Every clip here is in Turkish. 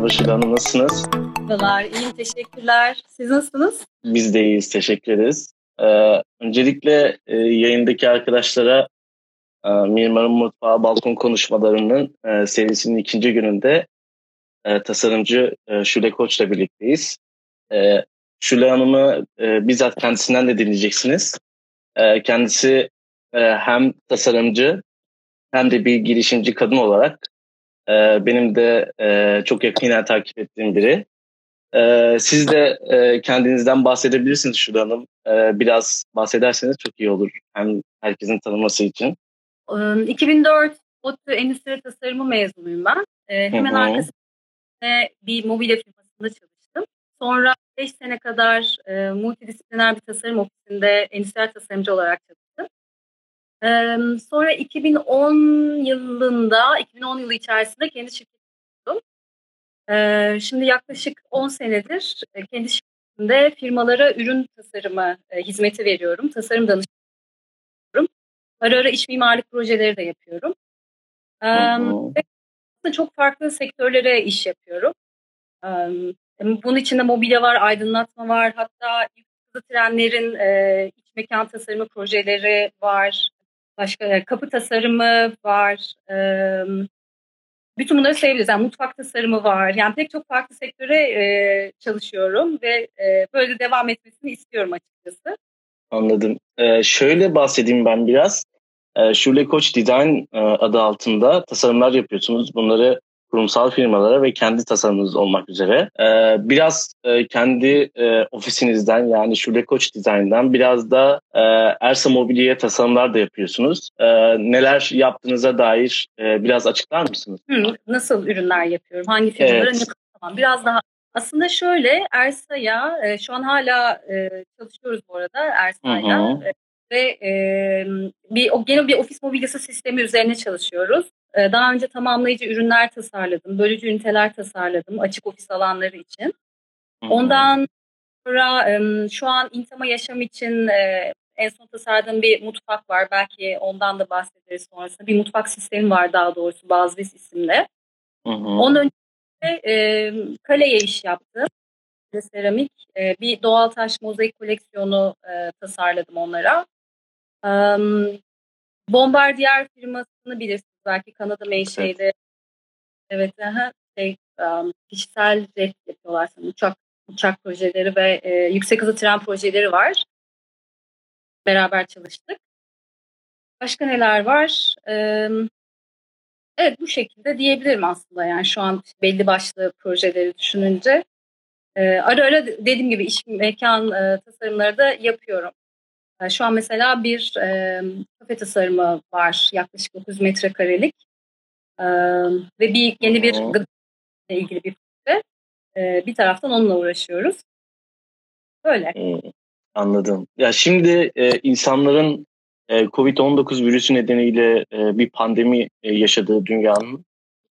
Merhaba Şule Hanım, nasılsınız? Merhabalar, iyiyim teşekkürler. Siz nasılsınız? Biz de iyiyiz, teşekkür ederiz. Ee, öncelikle e, yayındaki arkadaşlara e, Mimarın Mutfağı Balkon Konuşmalarının e, serisinin ikinci gününde e, tasarımcı e, Şule Koç'la birlikteyiz. E, Şule Hanım'ı e, bizzat kendisinden de dinleyeceksiniz. E, kendisi e, hem tasarımcı hem de bir girişimci kadın olarak e, benim de e, çok yakinen takip ettiğim biri. E, siz de e, kendinizden bahsedebilirsiniz Şule Hanım. E, biraz bahsederseniz çok iyi olur. Hem herkesin tanıması için. 2004 ODTÜ Endüstri Tasarımı mezunuyum ben. E, hemen arkasında bir mobilya firmasında çalıştım. Sonra 5 sene kadar e, multidisipliner bir tasarım ofisinde endüstriyel tasarımcı olarak çalıştım. E, sonra 2010 yılında, 2010 yılı içerisinde kendi şirketimi kurdum. E, şimdi yaklaşık 10 senedir kendi şirketimde firmalara ürün tasarımı e, hizmeti veriyorum. Tasarım danışmanlığı Ara ara iş mimarlık projeleri de yapıyorum. Ee, çok farklı sektörlere iş yapıyorum. Ee, bunun içinde mobilya var, aydınlatma var, hatta hızlı trenlerin e, iç mekan tasarımı projeleri var, başka e, kapı tasarımı var. Bütün bunları sayabiliriz. Yani mutfak tasarımı var. Yani pek çok farklı sektöre e, çalışıyorum ve e, böyle devam etmesini istiyorum açıkçası. Anladım. Şöyle bahsedeyim ben biraz. Ee, Şule Koç Design adı altında tasarımlar yapıyorsunuz. Bunları kurumsal firmalara ve kendi tasarımınız olmak üzere. Ee, biraz e, kendi e, ofisinizden yani Şule Koç Design'dan biraz da e, Ersa Mobilya'ya tasarımlar da yapıyorsunuz. E, neler yaptığınıza dair e, biraz açıklar mısınız? Hı, nasıl ürünler yapıyorum? Hangi firmalara evet. ne tamam Biraz daha aslında şöyle Ersa'ya e, şu an hala e, çalışıyoruz bu arada Ersa'ya. E, ve e, bir o genel bir ofis mobilyası sistemi üzerine çalışıyoruz. E, daha önce tamamlayıcı ürünler tasarladım, bölücü üniteler tasarladım açık ofis alanları için. Ondan sonra şu an intama yaşam için e, en son tasarladığım bir mutfak var. Belki ondan da bahsederiz sonrasında. Bir mutfak sistemi var daha doğrusu Bazvis isimli. Ondan önce e, kaleye iş yaptım. Seramik. E, bir doğal taş mozaik koleksiyonu e, tasarladım onlara. Bombardier firmasını bilirsiniz belki Kanada menşeili. Evet, evet aha, şey, um, kişisel jet yapıyorlar sanırım. Uçak, uçak projeleri ve e, yüksek hızlı tren projeleri var. Beraber çalıştık. Başka neler var? Ee, evet bu şekilde diyebilirim aslında yani şu an belli başlı projeleri düşününce. Ee, ara ara dediğim gibi iş mekan e, tasarımları da yapıyorum. Şu an mesela bir e, kafe tasarımı var yaklaşık 9 metrekarelik e, ve bir yeni bir gıda ile ilgili bir proje. E, bir taraftan onunla uğraşıyoruz. Böyle. Hmm, anladım. Ya şimdi e, insanların e, Covid-19 virüsü nedeniyle e, bir pandemi e, yaşadığı dünyanın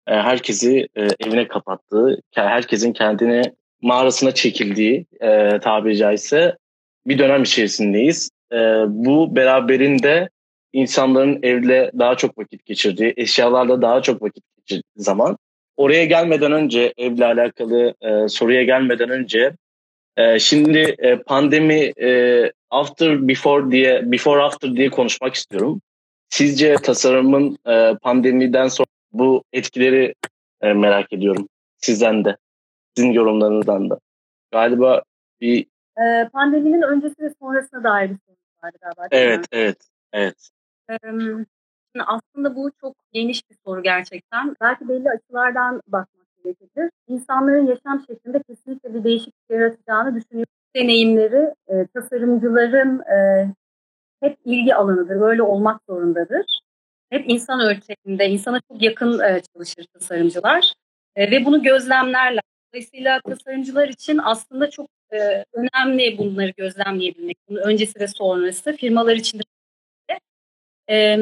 e, herkesi e, evine kapattığı, herkesin kendine mağarasına çekildiği e, tabiri caizse bir dönem içerisindeyiz e, bu beraberinde insanların evle daha çok vakit geçirdiği, eşyalarla daha çok vakit geçirdiği zaman oraya gelmeden önce evle alakalı e, soruya gelmeden önce e, şimdi e, pandemi e, after before diye before after diye konuşmak istiyorum. Sizce tasarımın e, pandemiden sonra bu etkileri e, merak ediyorum sizden de sizin yorumlarınızdan da. Galiba bir ee, pandeminin öncesi ve sonrasına dair bir vardı galiba. Evet, mi? evet, evet. Ee, aslında bu çok geniş bir soru gerçekten. Belki belli açılardan bakmak gerekebilir. İnsanların yaşam şeklinde kesinlikle bir değişiklik yaratacağını düşünüyorum. Deneyimleri e, tasarımcıların e, hep ilgi alanıdır. Böyle olmak zorundadır. Hep insan ölçeğinde, insana çok yakın e, çalışır tasarımcılar. E, ve bunu gözlemlerler. Dolayısıyla tasarımcılar için aslında çok e, önemli bunları gözlemleyebilmek. Bunun öncesi ve sonrası firmalar için de. E,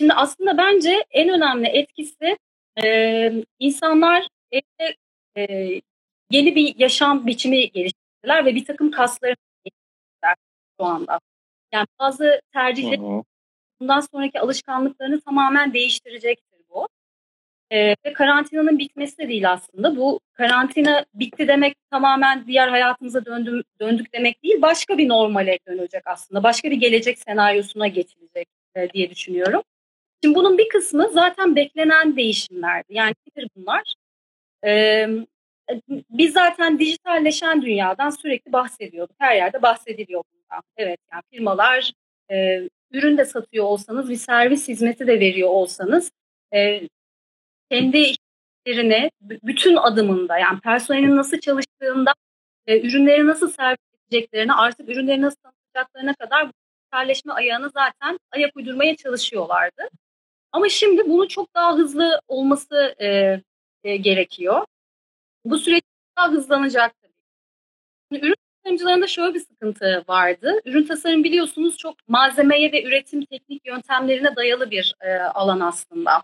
şimdi aslında bence en önemli etkisi e, insanlar evde e, yeni bir yaşam biçimi geliştirdiler ve bir takım kasları geliştirdiler şu anda. Yani bazı tercihler bundan sonraki alışkanlıklarını tamamen değiştirecektir bu. E, ve karantinanın bitmesi de değil aslında. Bu karantina bitti demek tamamen diğer hayatımıza döndüm, döndük demek değil. Başka bir normale dönecek aslında. Başka bir gelecek senaryosuna geçilecek e, diye düşünüyorum. Şimdi bunun bir kısmı zaten beklenen değişimlerdi. Yani nedir bunlar? Ee, biz zaten dijitalleşen dünyadan sürekli bahsediyorduk. Her yerde bahsediliyor bundan. Evet yani firmalar e, ürün de satıyor olsanız, bir servis hizmeti de veriyor olsanız e, kendi işlerine bütün adımında yani personelin nasıl çalıştığında e, ürünleri nasıl servis edeceklerine artık ürünleri nasıl tanıtacaklarına kadar bu dijitalleşme ayağını zaten ayak uydurmaya çalışıyorlardı. Ama şimdi bunu çok daha hızlı olması e, e, gerekiyor. Bu süreç daha hızlanacak tabii. Şimdi ürün tasarımcılarında şöyle bir sıkıntı vardı. Ürün tasarım biliyorsunuz çok malzemeye ve üretim teknik yöntemlerine dayalı bir e, alan aslında.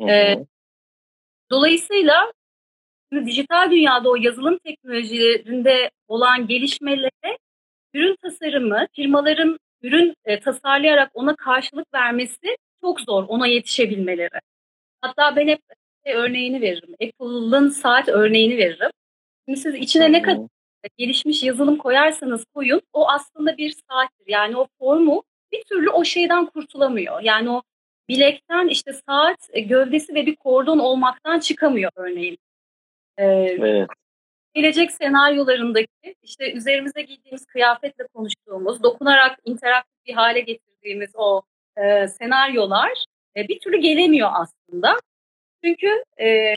Hı hı. E, dolayısıyla dijital dünyada o yazılım teknolojilerinde olan gelişmelere ürün tasarımı, firmaların ürün e, tasarlayarak ona karşılık vermesi çok zor ona yetişebilmeleri. Hatta ben hep şey örneğini veririm. Apple'ın saat örneğini veririm. Şimdi siz içine ne kadar gelişmiş yazılım koyarsanız koyun o aslında bir saattir. Yani o formu bir türlü o şeyden kurtulamıyor. Yani o bilekten işte saat e, gövdesi ve bir kordon olmaktan çıkamıyor örneğin. Ee, evet. Gelecek senaryolarındaki işte üzerimize giydiğimiz kıyafetle konuştuğumuz, dokunarak interaktif bir hale getirdiğimiz o e, senaryolar e, bir türlü gelemiyor aslında. Çünkü e,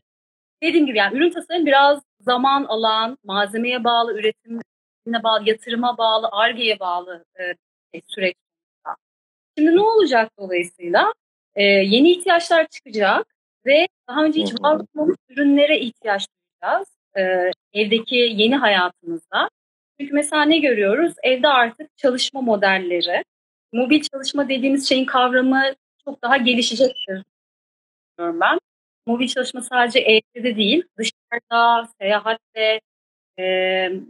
dediğim gibi yani ürün tasarım biraz zaman alan, malzemeye bağlı, üretimine bağlı, yatırıma bağlı, argeye bağlı e, süreç. Şimdi ne olacak dolayısıyla? E, yeni ihtiyaçlar çıkacak ve daha önce hiç var olmamış ürünlere ihtiyaç duyacağız e, evdeki yeni hayatımızda. Çünkü mesela ne görüyoruz? Evde artık çalışma modelleri, mobil çalışma dediğimiz şeyin kavramı çok daha gelişecektir diyorum ben. Mobil çalışma sadece evde de değil, dışarıda, seyahatte, e,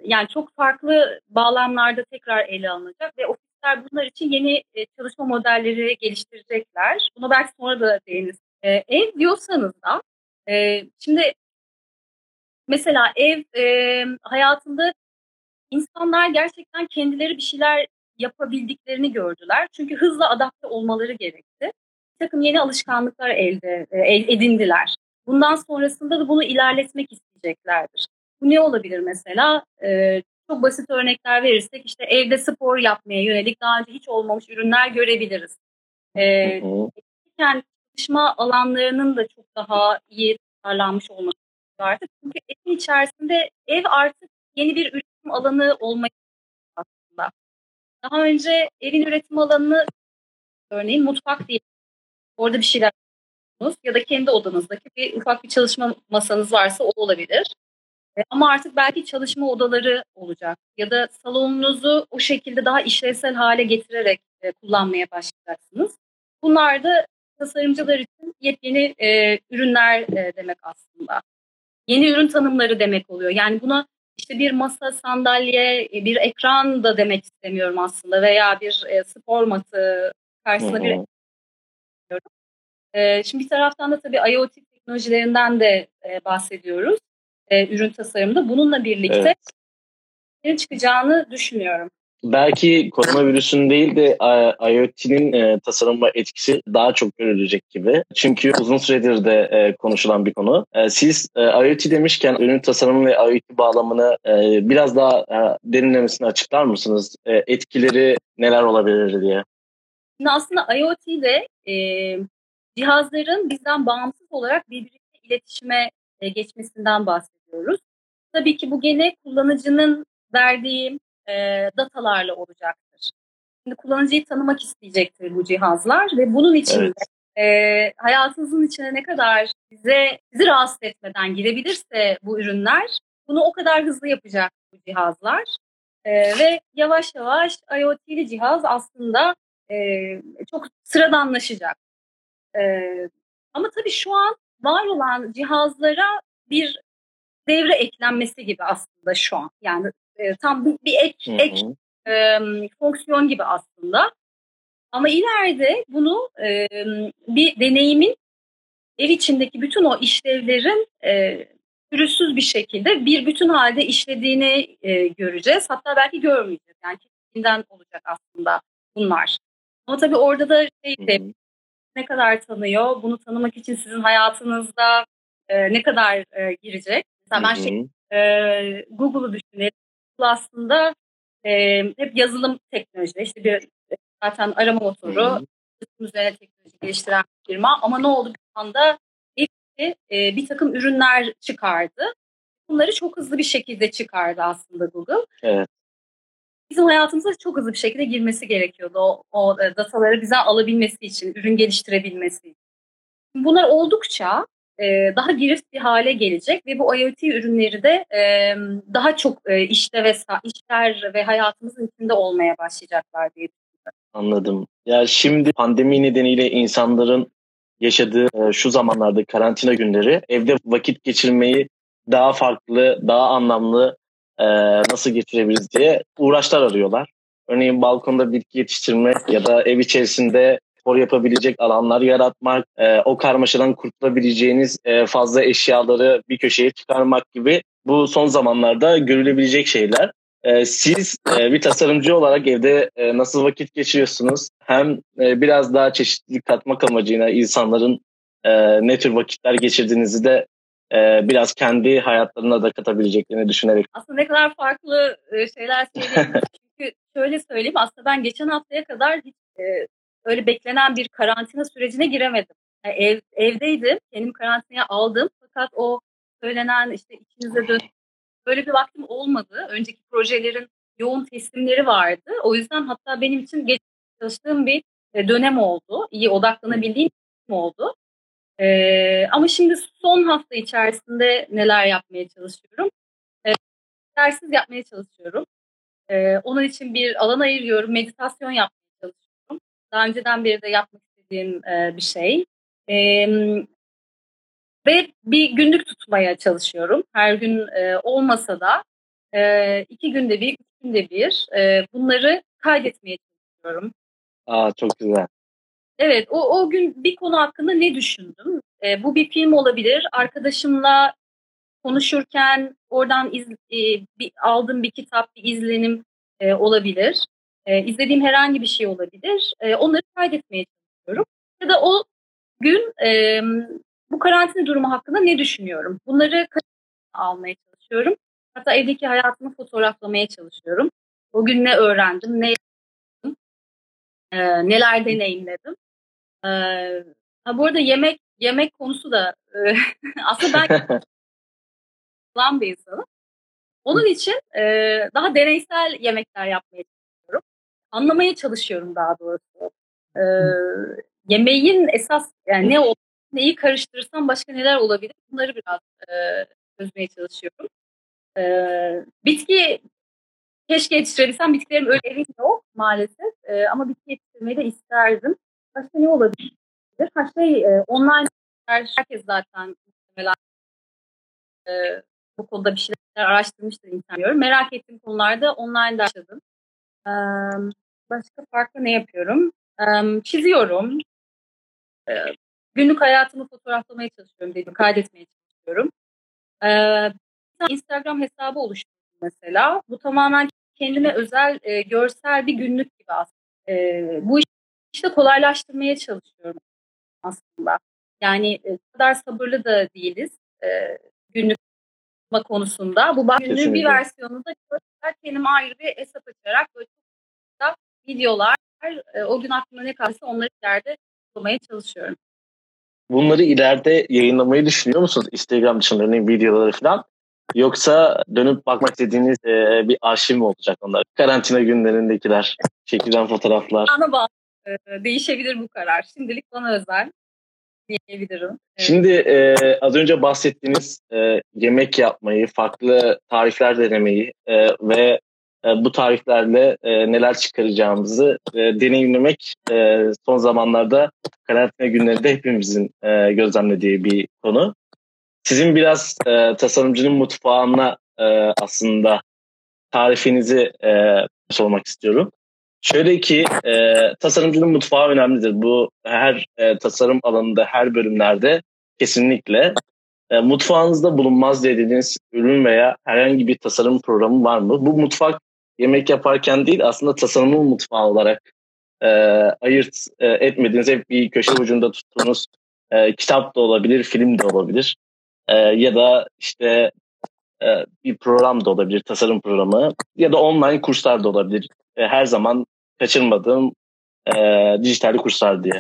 yani çok farklı bağlamlarda tekrar ele alınacak ve ofisler bunlar için yeni e, çalışma modelleri geliştirecekler. Buna belki sonra da değiniriz. E, ev diyorsanız da, e, şimdi mesela ev e, hayatında insanlar gerçekten kendileri bir şeyler yapabildiklerini gördüler. Çünkü hızla adapte olmaları gerekti. Bir takım yeni alışkanlıklar elde e, edindiler. Bundan sonrasında da bunu ilerletmek isteyeceklerdir. Bu ne olabilir mesela? Ee, çok basit örnekler verirsek işte evde spor yapmaya yönelik daha önce hiç olmamış ürünler görebiliriz. Ee, kendi çalışma alanlarının da çok daha iyi tasarlanmış olması artık. Çünkü evin içerisinde ev artık yeni bir üretim alanı olmaya aslında. Daha önce evin üretim alanını örneğin mutfak diye orada bir şeyler ya da kendi odanızdaki bir ufak bir çalışma masanız varsa o olabilir. E, ama artık belki çalışma odaları olacak ya da salonunuzu o şekilde daha işlevsel hale getirerek e, kullanmaya başlayacaksınız. Bunlar da tasarımcılar için yepyeni e, ürünler e, demek aslında. Yeni ürün tanımları demek oluyor. Yani buna işte bir masa, sandalye, bir ekran da demek istemiyorum aslında veya bir e, spor matı karşısında bir e, şimdi bir taraftan da tabii IoT teknolojilerinden de e, bahsediyoruz e, ürün tasarımında. Bununla birlikte evet. çıkacağını düşünüyorum belki koronavirüsün değil de IoT'nin e, tasarıma etkisi daha çok görülecek gibi. Çünkü uzun süredir de e, konuşulan bir konu. E, siz e, IoT demişken ürün tasarımı ve IoT bağlamını e, biraz daha e, derinlemesine açıklar mısınız? E, etkileri neler olabilir diye. Şimdi aslında IoT ile e, cihazların bizden bağımsız olarak birbiriyle iletişime e, geçmesinden bahsediyoruz. Tabii ki bu gene kullanıcının verdiği e, datalarla olacaktır. Şimdi kullanıcıyı tanımak isteyecektir bu cihazlar ve bunun için evet. e, hayatınızın içine ne kadar size sizi rahatsız etmeden girebilirse bu ürünler bunu o kadar hızlı yapacak bu cihazlar. E, ve yavaş yavaş IoT'li cihaz aslında e, çok sıradanlaşacak. E, ama tabii şu an var olan cihazlara bir devre eklenmesi gibi aslında şu an. Yani e, tam bir, bir ek, hı hı. ek e, fonksiyon gibi aslında. Ama ileride bunu e, bir deneyimin ev içindeki bütün o işlevlerin e, pürüzsüz bir şekilde bir bütün halde işlediğini e, göreceğiz. Hatta belki görmeyeceğiz. Yani kendinden olacak aslında bunlar. Ama tabii orada da şey de ne kadar tanıyor, bunu tanımak için sizin hayatınızda e, ne kadar e, girecek. Mesela ben şey, e, Google'u düşünelim. Google aslında e, hep yazılım teknoloji, işte bir zaten arama motoru, üzerine teknoloji geliştiren bir firma. Ama ne oldu bir anda hepsi e, bir takım ürünler çıkardı. Bunları çok hızlı bir şekilde çıkardı aslında Google. Evet. Bizim hayatımıza çok hızlı bir şekilde girmesi gerekiyordu o, o e, dataları bize alabilmesi için, ürün geliştirebilmesi için. Bunlar oldukça e, daha girift bir hale gelecek ve bu IoT ürünleri de e, daha çok e, işte ve işler ve hayatımızın içinde olmaya başlayacaklar diye düşünüyorum. Anladım. Ya şimdi pandemi nedeniyle insanların yaşadığı e, şu zamanlarda karantina günleri evde vakit geçirmeyi daha farklı, daha anlamlı e, nasıl geçirebiliriz diye uğraşlar arıyorlar. Örneğin balkonda bitki yetiştirme ya da ev içerisinde spor yapabilecek alanlar yaratmak, e, o karmaşadan kurtulabileceğiniz e, fazla eşyaları bir köşeye çıkarmak gibi bu son zamanlarda görülebilecek şeyler. E, siz e, bir tasarımcı olarak evde e, nasıl vakit geçiriyorsunuz? Hem e, biraz daha çeşitlilik katmak amacıyla insanların e, ne tür vakitler geçirdiğinizi de e, biraz kendi hayatlarına da katabileceklerini düşünerek. Aslında ne kadar farklı e, şeyler söyleyeyim. Çünkü şöyle söyleyeyim aslında ben geçen haftaya kadar hiç e, öyle beklenen bir karantina sürecine giremedim. Yani ev, evdeydim, kendim karantinaya aldım fakat o söylenen işte içinize dön böyle bir vaktim olmadı. Önceki projelerin yoğun teslimleri vardı. O yüzden hatta benim için geç çalıştığım bir dönem oldu. İyi odaklanabildiğim bir oldu. Ee, ama şimdi son hafta içerisinde neler yapmaya çalışıyorum? Ee, dersiz yapmaya çalışıyorum. Ee, onun için bir alan ayırıyorum. Meditasyon yapmaya daha önceden beri de yapmak istediğim e, bir şey. E, ve bir günlük tutmaya çalışıyorum. Her gün e, olmasa da e, iki günde bir, üç günde bir e, bunları kaydetmeye çalışıyorum. Aa çok güzel. Evet, o, o gün bir konu hakkında ne düşündüm? E, bu bir film olabilir. Arkadaşımla konuşurken oradan iz, e, bir, aldığım bir kitap, bir izlenim e, olabilir. E, izlediğim herhangi bir şey olabilir. E, onları kaydetmeye çalışıyorum. Ya da o gün e, bu karantina durumu hakkında ne düşünüyorum? Bunları almaya çalışıyorum. Hatta evdeki hayatımı fotoğraflamaya çalışıyorum. O gün ne öğrendim, ne e, neler deneyimledim. E, ha, bu arada yemek yemek konusu da e, aslında ben olan bir insanım. Onun için e, daha deneysel yemekler yapmaya anlamaya çalışıyorum daha doğrusu. Ee, yemeğin esas yani ne olduğunu, neyi karıştırırsam başka neler olabilir bunları biraz e, çözmeye çalışıyorum. Ee, bitki keşke yetiştirebilsem bitkilerim öyle evim yok maalesef e, ama bitki yetiştirmeyi de isterdim. Başka ne olabilir? Ha şey e, online herkes zaten e, bu konuda bir şeyler araştırmıştır insan Merak ettiğim konularda online başladım. Ee, Başka farklı ne yapıyorum? Ee, çiziyorum. Ee, günlük hayatımı fotoğraflamaya çalışıyorum dedim, kaydetmeye çalışıyorum. Ee, Instagram hesabı oluşturdum mesela. Bu tamamen kendime özel e, görsel bir günlük gibi aslında. E, bu işte kolaylaştırmaya çalışıyorum aslında. Yani e, kadar sabırlı da değiliz e, günlük konusunda. Bu günlüğün bir versiyonu da kendime ayrı bir hesap açarak böyle çok videolar e, o gün aklımda ne kalırsa onları ileride bulmaya çalışıyorum. Bunları ileride yayınlamayı düşünüyor musunuz? Instagram dışında örneğin videoları falan. Yoksa dönüp bakmak istediğiniz e, bir arşiv mi olacak onlar? Karantina günlerindekiler, çekilen fotoğraflar. Bana bağlı. E, değişebilir bu karar. Şimdilik bana özel diyebilirim. Evet. Şimdi e, az önce bahsettiğiniz e, yemek yapmayı, farklı tarifler denemeyi e, ve e, bu tariflerle e, neler çıkaracağımızı e, deneyimlemek son zamanlarda karantina günlerinde hepimizin gözlemlediği bir konu. Sizin biraz tasarımcının mutfağına aslında tarifinizi sormak istiyorum. Şöyle ki tasarımcının mutfağı önemlidir. Bu her tasarım alanında, her bölümlerde kesinlikle. E, mutfağınızda bulunmaz dediğiniz ürün veya herhangi bir tasarım programı var mı? Bu mutfak yemek yaparken değil aslında tasarımın mutfağı olarak e, ayırt e, etmediğiniz hep bir köşe ucunda tuttuğunuz e, kitap da olabilir, film de olabilir. E, ya da işte e, bir program da olabilir, tasarım programı ya da online kurslar da olabilir. E, her zaman kaçırmadığım e, dijital kurslar diye.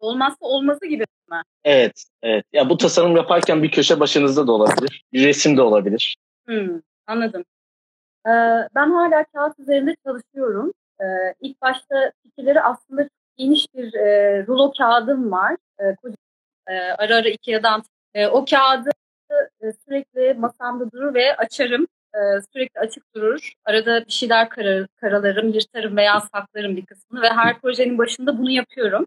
olmazsa olmazı gibi mi? Evet, evet. Ya bu tasarım yaparken bir köşe başınızda da olabilir, bir resim de olabilir. Hmm, anladım. Ee, ben hala kağıt üzerinde çalışıyorum. Ee, ilk başta fikirleri aslında geniş bir e, rulo kağıdım var. E, koca, e, ara ara Ikea'dan. E, o kağıdı e, sürekli masamda durur ve açarım. E, sürekli açık durur. Arada bir şeyler karar, karalarım, yırtarım veya saklarım bir kısmını ve her projenin başında bunu yapıyorum.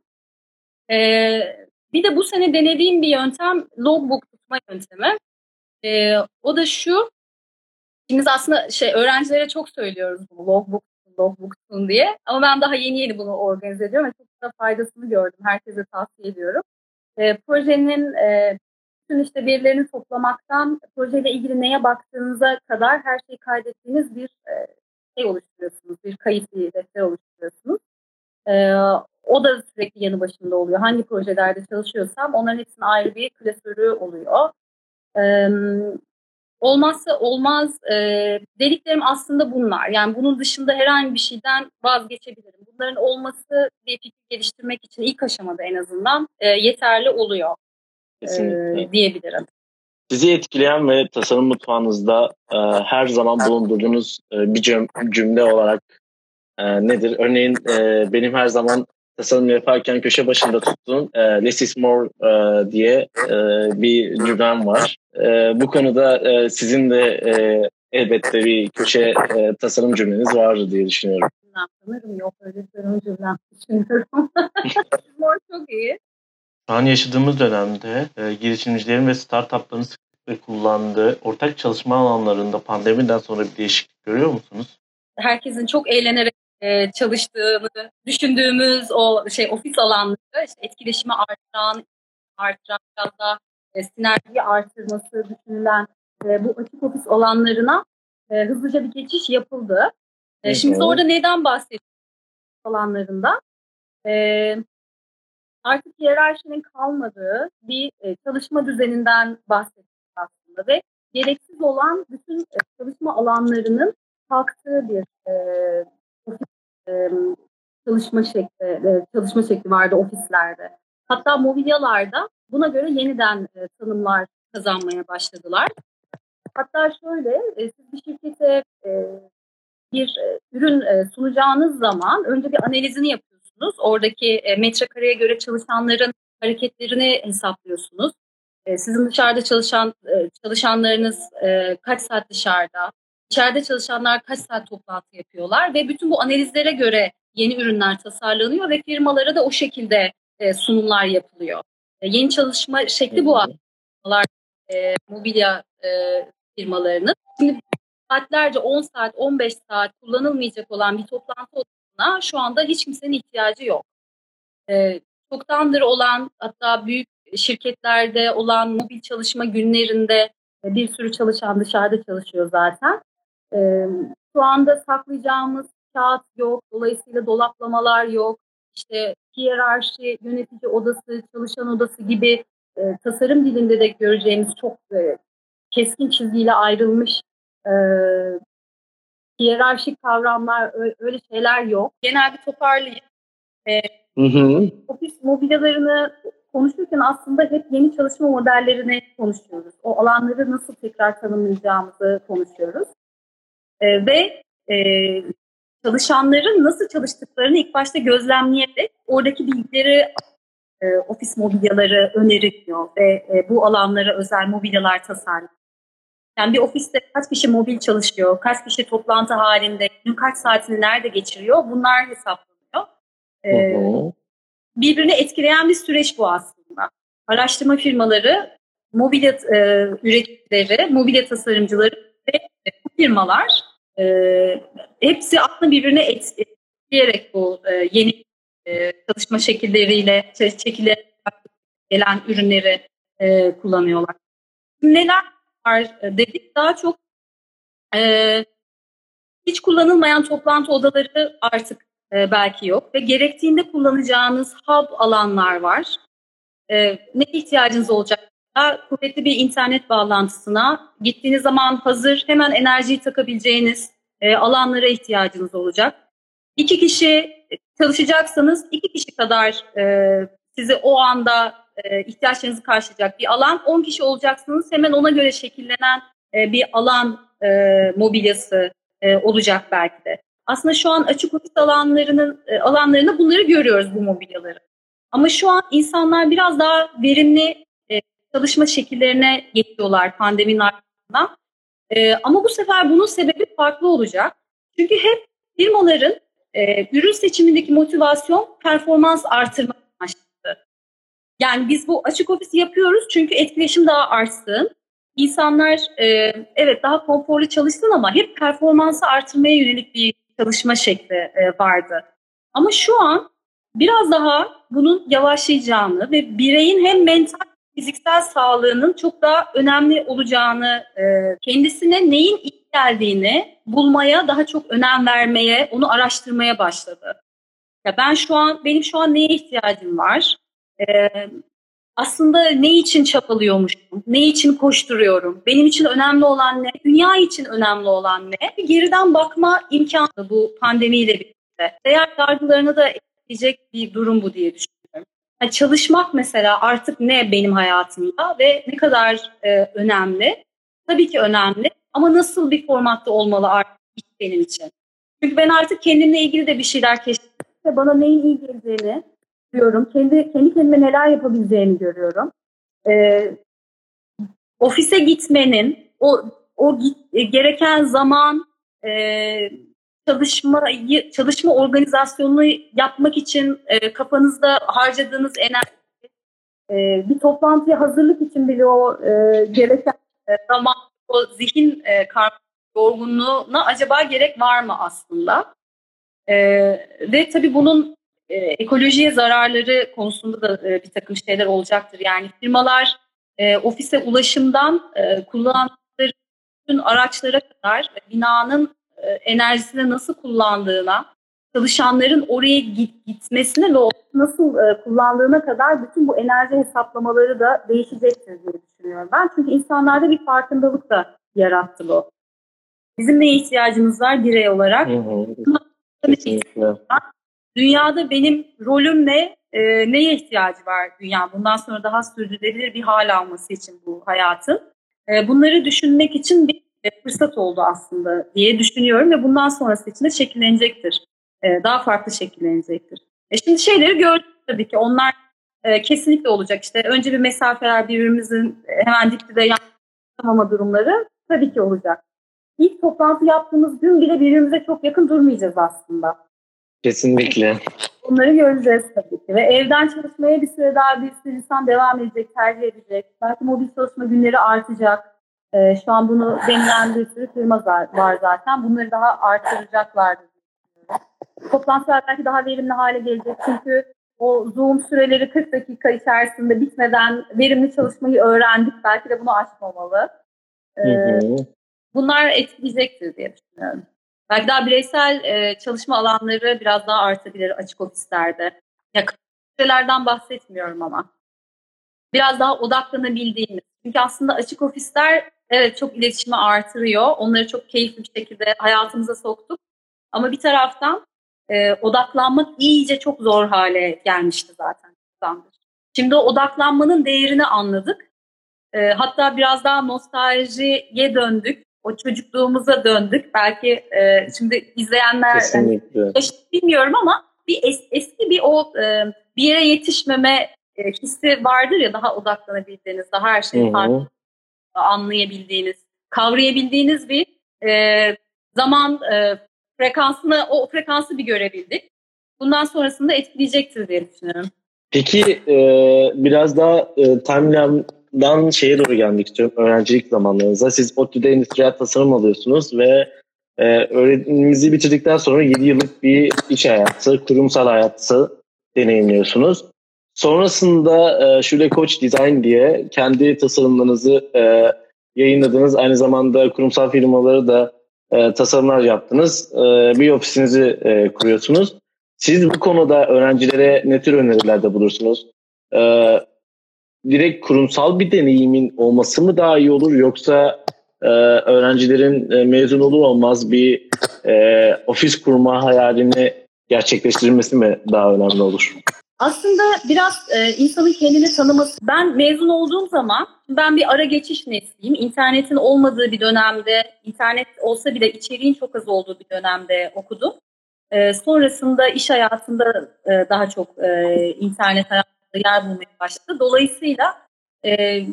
E, bir de bu sene denediğim bir yöntem logbook tutma yöntemi. E, o da şu, biz aslında şey öğrencilere çok söylüyoruz bu logbook logbook'sun diye. Ama ben daha yeni yeni bunu organize ediyorum ve çok da faydasını gördüm. Herkese tavsiye ediyorum. E, projenin e, bütün işte verilerini toplamaktan projeyle ilgili neye baktığınıza kadar her şeyi kaydettiğiniz bir e, şey oluşturuyorsunuz. Bir kayıt bir defter oluşturuyorsunuz. E, o da sürekli yanı başında oluyor. Hangi projelerde çalışıyorsam onların hepsinin ayrı bir klasörü oluyor. E, olmazsa olmaz e, dediklerim aslında bunlar. Yani bunun dışında herhangi bir şeyden vazgeçebilirim. Bunların olması bir fikir geliştirmek için ilk aşamada en azından e, yeterli oluyor e, diyebilirim. Sizi etkileyen ve tasarım mutfağınızda e, her zaman bulundurduğunuz e, bir cümle olarak e, nedir? Örneğin e, benim her zaman tasarım yaparken köşe başında tuttuğum e, less is more e, diye e, bir cümlem var. E, bu konuda e, sizin de e, elbette bir köşe e, tasarım cümleniz vardı diye düşünüyorum. Sanırım yok öyle tasarım cümlem düşünüyorum. more çok iyi. Şu an yaşadığımız dönemde e, girişimcilerin ve startupların sıklıkla kullandığı ortak çalışma alanlarında pandemiden sonra bir değişiklik görüyor musunuz? Herkesin çok eğlenerek e, çalıştığını düşündüğümüz o şey ofis alanları işte etkileşimi artıran, artıran biraz da e, sinerjiyi artırması düşünülen e, bu açık ofis alanlarına e, hızlıca bir geçiş yapıldı. E, şimdi orada neden bahsediyoruz alanlarında? E, artık hiyerarşinin kalmadığı bir e, çalışma düzeninden bahsediyoruz aslında ve gereksiz olan bütün e, çalışma alanlarının kalktığı bir e, e, çalışma şekli e, çalışma şekli vardı ofislerde. Hatta mobilyalarda buna göre yeniden e, tanımlar kazanmaya başladılar. Hatta şöyle e, siz bir şirkete e, bir e, ürün e, sunacağınız zaman önce bir analizini yapıyorsunuz. Oradaki e, metrekareye göre çalışanların hareketlerini hesaplıyorsunuz. E, sizin dışarıda çalışan e, çalışanlarınız kaç saat dışarıda, İçeride çalışanlar kaç saat toplantı yapıyorlar ve bütün bu analizlere göre yeni ürünler tasarlanıyor ve firmalara da o şekilde sunumlar yapılıyor. Yeni çalışma şekli bu aslında mobilya firmalarının. Şimdi saatlerce 10 saat 15 saat kullanılmayacak olan bir toplantı odasına şu anda hiç kimsenin ihtiyacı yok. E, çoktandır olan hatta büyük şirketlerde olan mobil çalışma günlerinde bir sürü çalışan dışarıda çalışıyor zaten. E, şu anda saklayacağımız kağıt yok. Dolayısıyla dolaplamalar yok. İşte hiyerarşi, yönetici odası, çalışan odası gibi e, tasarım dilinde de göreceğimiz çok e, keskin çizgiyle ayrılmış e, hiyerarşik kavramlar, öyle şeyler yok. Genel bir toparlayayım. E, hı hı. Ofis mobilyalarını konuşurken aslında hep yeni çalışma modellerini konuşuyoruz. O alanları nasıl tekrar tanımlayacağımızı konuşuyoruz. E, ve e, çalışanların nasıl çalıştıklarını ilk başta gözlemleyerek oradaki bilgileri e, ofis mobilyaları öneriyor ve e, bu alanlara özel mobilyalar tasarlıyor. Yani bir ofiste kaç kişi mobil çalışıyor, kaç kişi toplantı halinde, gün kaç saatini nerede geçiriyor bunlar hesaplanıyor. E, birbirini etkileyen bir süreç bu aslında. Araştırma firmaları, mobilya e, üreticileri, mobilya tasarımcıları ve firmalar e, hepsi aslında birbirine etkileyerek bu e, yeni e, çalışma şekilleriyle, şekilde gelen ürünleri e, kullanıyorlar. Neler var dedik daha çok e, hiç kullanılmayan toplantı odaları artık e, belki yok ve gerektiğinde kullanacağınız hub alanlar var. E, ne ihtiyacınız olacak? Kuvvetli bir internet bağlantısına gittiğiniz zaman hazır hemen enerjiyi takabileceğiniz e, alanlara ihtiyacınız olacak. İki kişi çalışacaksanız iki kişi kadar e, sizi o anda e, ihtiyaçlarınızı karşılayacak bir alan. 10 kişi olacaksınız hemen ona göre şekillenen e, bir alan e, mobilyası e, olacak belki de. Aslında şu an açık ofis alanlarının e, alanlarında bunları görüyoruz bu mobilyaları. Ama şu an insanlar biraz daha verimli çalışma şekillerine geçiyorlar pandeminin ardından. Ama bu sefer bunun sebebi farklı olacak. Çünkü hep firmaların e, ürün seçimindeki motivasyon performans artırma amaçlı. Yani biz bu açık ofisi yapıyoruz çünkü etkileşim daha artsın. İnsanlar e, evet daha konforlu çalışsın ama hep performansı artırmaya yönelik bir çalışma şekli e, vardı. Ama şu an biraz daha bunun yavaşlayacağını ve bireyin hem mental fiziksel sağlığının çok daha önemli olacağını, e, kendisine neyin iyi geldiğini bulmaya, daha çok önem vermeye, onu araştırmaya başladı. Ya ben şu an, benim şu an neye ihtiyacım var? E, aslında ne için çabalıyormuşum, ne için koşturuyorum, benim için önemli olan ne, dünya için önemli olan ne? Geriden bakma imkanı bu pandemiyle birlikte. Değer yargılarını da etkileyecek bir durum bu diye düşünüyorum. Yani çalışmak mesela artık ne benim hayatımda ve ne kadar e, önemli? Tabii ki önemli ama nasıl bir formatta olmalı artık benim için? Çünkü ben artık kendimle ilgili de bir şeyler keşfettim ve bana neyin iyi geleceğini görüyorum. Kendi, kendi kendime neler yapabileceğini görüyorum. Ee, ofise gitmenin, o, o git, e, gereken zaman, e, çalışmayı, çalışma organizasyonunu yapmak için e, kafanızda harcadığınız enerji, e, bir toplantıya hazırlık için bile o e, gereken e, zaman, o zihin e, yorgunluğuna acaba gerek var mı aslında? E, ve tabii bunun e, ekolojiye zararları konusunda da e, bir takım şeyler olacaktır. Yani firmalar e, ofise ulaşımdan e, kullandıkları bütün araçlara kadar binanın e, enerjisini nasıl kullandığına, çalışanların oraya git, gitmesine ve nasıl e, kullandığına kadar bütün bu enerji hesaplamaları da değişecektir diye düşünüyorum ben. Çünkü insanlarda bir farkındalık da yarattı bu. Bizim neye ihtiyacımız var birey olarak? Hı hı. Dünyada benim rolüm ne? E, neye ihtiyacı var dünya? Bundan sonra daha sürdürülebilir bir hal alması için bu hayatın. E, bunları düşünmek için bir fırsat oldu aslında diye düşünüyorum ve bundan sonrası için de şekillenecektir. E, daha farklı şekillenecektir. E şimdi şeyleri gördük tabii ki onlar e, kesinlikle olacak. İşte önce bir mesafeler birbirimizin hemen dipte yapamama durumları tabii ki olacak. İlk toplantı yaptığımız gün bile birbirimize çok yakın durmayacağız aslında. Kesinlikle. Bunları göreceğiz tabii ki. Ve evden çalışmaya bir süre daha bir sürü insan devam edecek, tercih edecek. Belki mobil çalışma günleri artacak. Ee, şu an bunu denilen bir sürü firma var zaten. Bunları daha artıracaklardır. Toplantılar belki daha verimli hale gelecek. Çünkü o Zoom süreleri 40 dakika içerisinde bitmeden verimli çalışmayı öğrendik. Belki de bunu aşmamalı. Ee, bunlar etkileyecektir diye düşünüyorum. Belki daha bireysel e, çalışma alanları biraz daha artabilir açık ofislerde. Ya sürelerden bahsetmiyorum ama. Biraz daha odaklanabildiğimiz. Çünkü aslında açık ofisler evet çok iletişimi artırıyor. Onları çok keyifli bir şekilde hayatımıza soktuk. Ama bir taraftan e, odaklanmak iyice çok zor hale gelmişti zaten. Şimdi o odaklanmanın değerini anladık. E, hatta biraz daha nostaljiye döndük o çocukluğumuza döndük. Belki e, şimdi izleyenler yani, bilmiyorum ama bir es, eski bir o e, bir yere yetişmeme e, hissi vardır ya daha odaklanabildiğiniz, daha her şeyi farklı anlayabildiğiniz, kavrayabildiğiniz bir e, zaman e, frekansını o frekansı bir görebildik. Bundan sonrasında etkileyecektir diye düşünüyorum. Peki e, biraz daha e, timeline dan şeye doğru gelmek istiyorum öğrencilik zamanlarınıza. Siz ODTÜ'de endüstriyel tasarım alıyorsunuz ve e, öğreniminizi bitirdikten sonra 7 yıllık bir iş hayatı, kurumsal hayatı deneyimliyorsunuz. Sonrasında e, Şule Koç Design diye kendi tasarımlarınızı e, yayınladınız. Aynı zamanda kurumsal firmaları da e, tasarımlar yaptınız. E, bir ofisinizi e, kuruyorsunuz. Siz bu konuda öğrencilere ne tür önerilerde bulursunuz? E, direkt kurumsal bir deneyimin olması mı daha iyi olur yoksa e, öğrencilerin e, mezun olur olmaz bir e, ofis kurma hayalini gerçekleştirilmesi mi daha önemli olur? Aslında biraz e, insanın kendini tanıması. Ben mezun olduğum zaman ben bir ara geçiş nesliyim. İnternetin olmadığı bir dönemde, internet olsa bile içeriğin çok az olduğu bir dönemde okudum. E, sonrasında iş hayatında e, daha çok e, internet hayatında yer bulmaya başladı. Dolayısıyla e,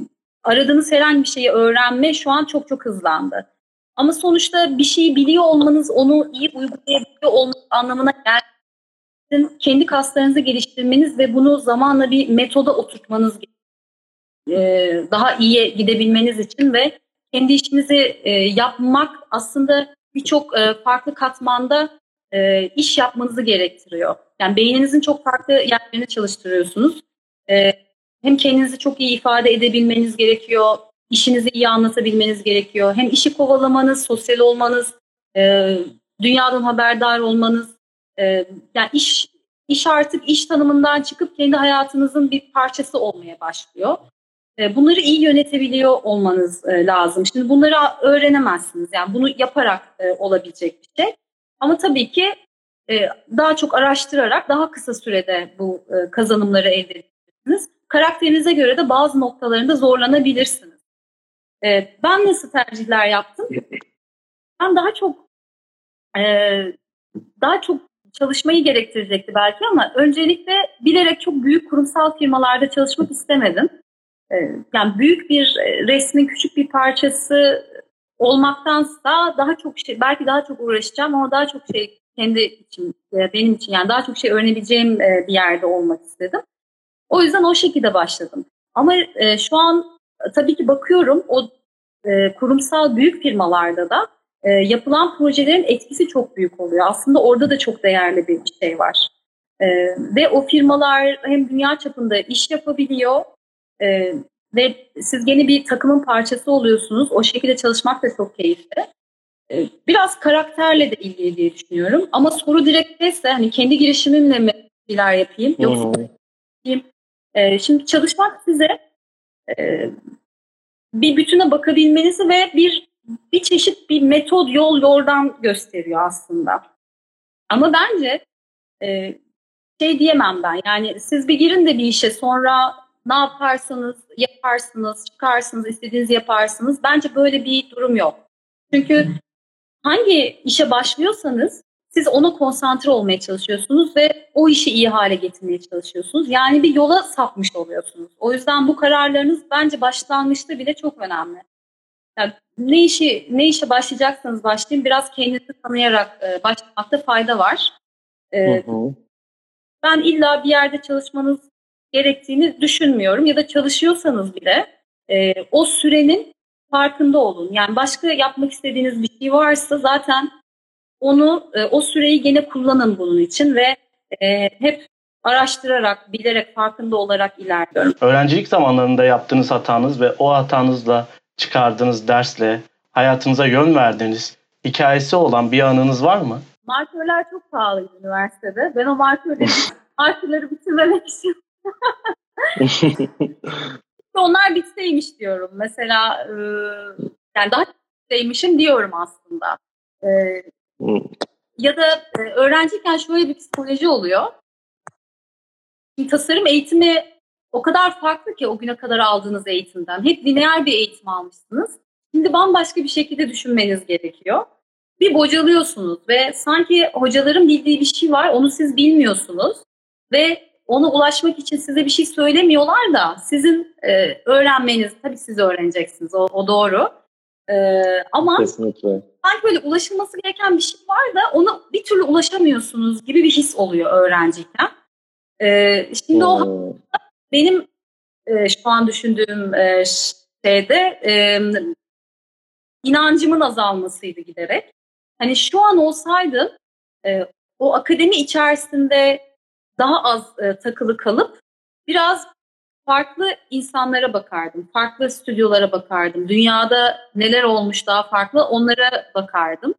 aradığınız herhangi bir şeyi öğrenme şu an çok çok hızlandı. Ama sonuçta bir şeyi biliyor olmanız, onu iyi uygulayabiliyor olmanız anlamına sizin kendi kaslarınızı geliştirmeniz ve bunu zamanla bir metoda oturtmanız e, daha iyi gidebilmeniz için ve kendi işinizi e, yapmak aslında birçok e, farklı katmanda iş yapmanızı gerektiriyor. Yani beyninizin çok farklı yerlerini çalıştırıyorsunuz. Hem kendinizi çok iyi ifade edebilmeniz gerekiyor, işinizi iyi anlatabilmeniz gerekiyor. Hem işi kovalamanız, sosyal olmanız, dünyadan haberdar olmanız, e, yani iş iş artık iş tanımından çıkıp kendi hayatınızın bir parçası olmaya başlıyor. E, bunları iyi yönetebiliyor olmanız e, lazım. Şimdi bunları öğrenemezsiniz. Yani bunu yaparak e, olabilecek bir şey. Ama tabii ki e, daha çok araştırarak daha kısa sürede bu e, kazanımları elde edebilirsiniz. Karakterinize göre de bazı noktalarında zorlanabilirsiniz. E, ben nasıl tercihler yaptım? Ben daha çok e, daha çok çalışmayı gerektirecekti belki ama öncelikle bilerek çok büyük kurumsal firmalarda çalışmak istemedim. Ee, yani büyük bir e, resmin küçük bir parçası olmaktansa daha çok şey belki daha çok uğraşacağım ama daha çok şey kendi için e, benim için yani daha çok şey öğrenebileceğim e, bir yerde olmak istedim. O yüzden o şekilde başladım. Ama şu an tabii ki bakıyorum o kurumsal büyük firmalarda da e, yapılan projelerin etkisi çok büyük oluyor. Aslında orada da çok değerli bir şey var. E, ve o firmalar hem dünya çapında iş yapabiliyor e, ve siz yeni bir takımın parçası oluyorsunuz. O şekilde çalışmak da çok keyifli. E, biraz karakterle de ilgili diye düşünüyorum. Ama soru direkt ise hani kendi girişimimle mi şeyler yapayım yoksa hmm. e, şimdi çalışmak size e, bir bütüne bakabilmenizi ve bir bir çeşit bir metod, yol, yordam gösteriyor aslında. Ama bence e, şey diyemem ben yani siz bir girin de bir işe sonra ne yaparsanız yaparsınız, çıkarsınız, istediğinizi yaparsınız. Bence böyle bir durum yok. Çünkü hangi işe başlıyorsanız siz ona konsantre olmaya çalışıyorsunuz ve o işi iyi hale getirmeye çalışıyorsunuz. Yani bir yola sapmış oluyorsunuz. O yüzden bu kararlarınız bence başlangıçta bile çok önemli. Yani ne işi ne işe başlayacaksanız başlayın biraz kendinizi tanıyarak e, başlamakta fayda var. E, hı hı. Ben illa bir yerde çalışmanız gerektiğini düşünmüyorum ya da çalışıyorsanız bile e, o sürenin farkında olun. Yani başka yapmak istediğiniz bir şey varsa zaten onu e, o süreyi gene kullanın bunun için ve e, hep araştırarak, bilerek, farkında olarak ilerliyorum. Öğrencilik zamanlarında yaptığınız hatanız ve o hatanızla çıkardığınız dersle hayatınıza yön verdiğiniz hikayesi olan bir anınız var mı? Markörler çok pahalıydı üniversitede. Ben o markörleri, markörleri bitirmemek için onlar bitseymiş diyorum. Mesela e, yani daha bitseymişim diyorum aslında. E, ya da e, öğrenciyken şöyle bir psikoloji oluyor. Şimdi tasarım eğitimi o kadar farklı ki o güne kadar aldığınız eğitimden. Hep lineer bir eğitim almışsınız. Şimdi bambaşka bir şekilde düşünmeniz gerekiyor. Bir bocalıyorsunuz ve sanki hocaların bildiği bir şey var onu siz bilmiyorsunuz. Ve ona ulaşmak için size bir şey söylemiyorlar da sizin e, öğrenmeniz, tabii siz öğreneceksiniz o, o doğru. E, ama Kesinlikle. sanki böyle ulaşılması gereken bir şey var da ona bir türlü ulaşamıyorsunuz gibi bir his oluyor öğrenciyken. E, şimdi hmm. o benim e, şu an düşündüğüm e, şeyde e, inancımın azalmasıydı giderek. Hani şu an olsaydım e, o akademi içerisinde daha az e, takılı kalıp biraz farklı insanlara bakardım. Farklı stüdyolara bakardım. Dünyada neler olmuş daha farklı onlara bakardım.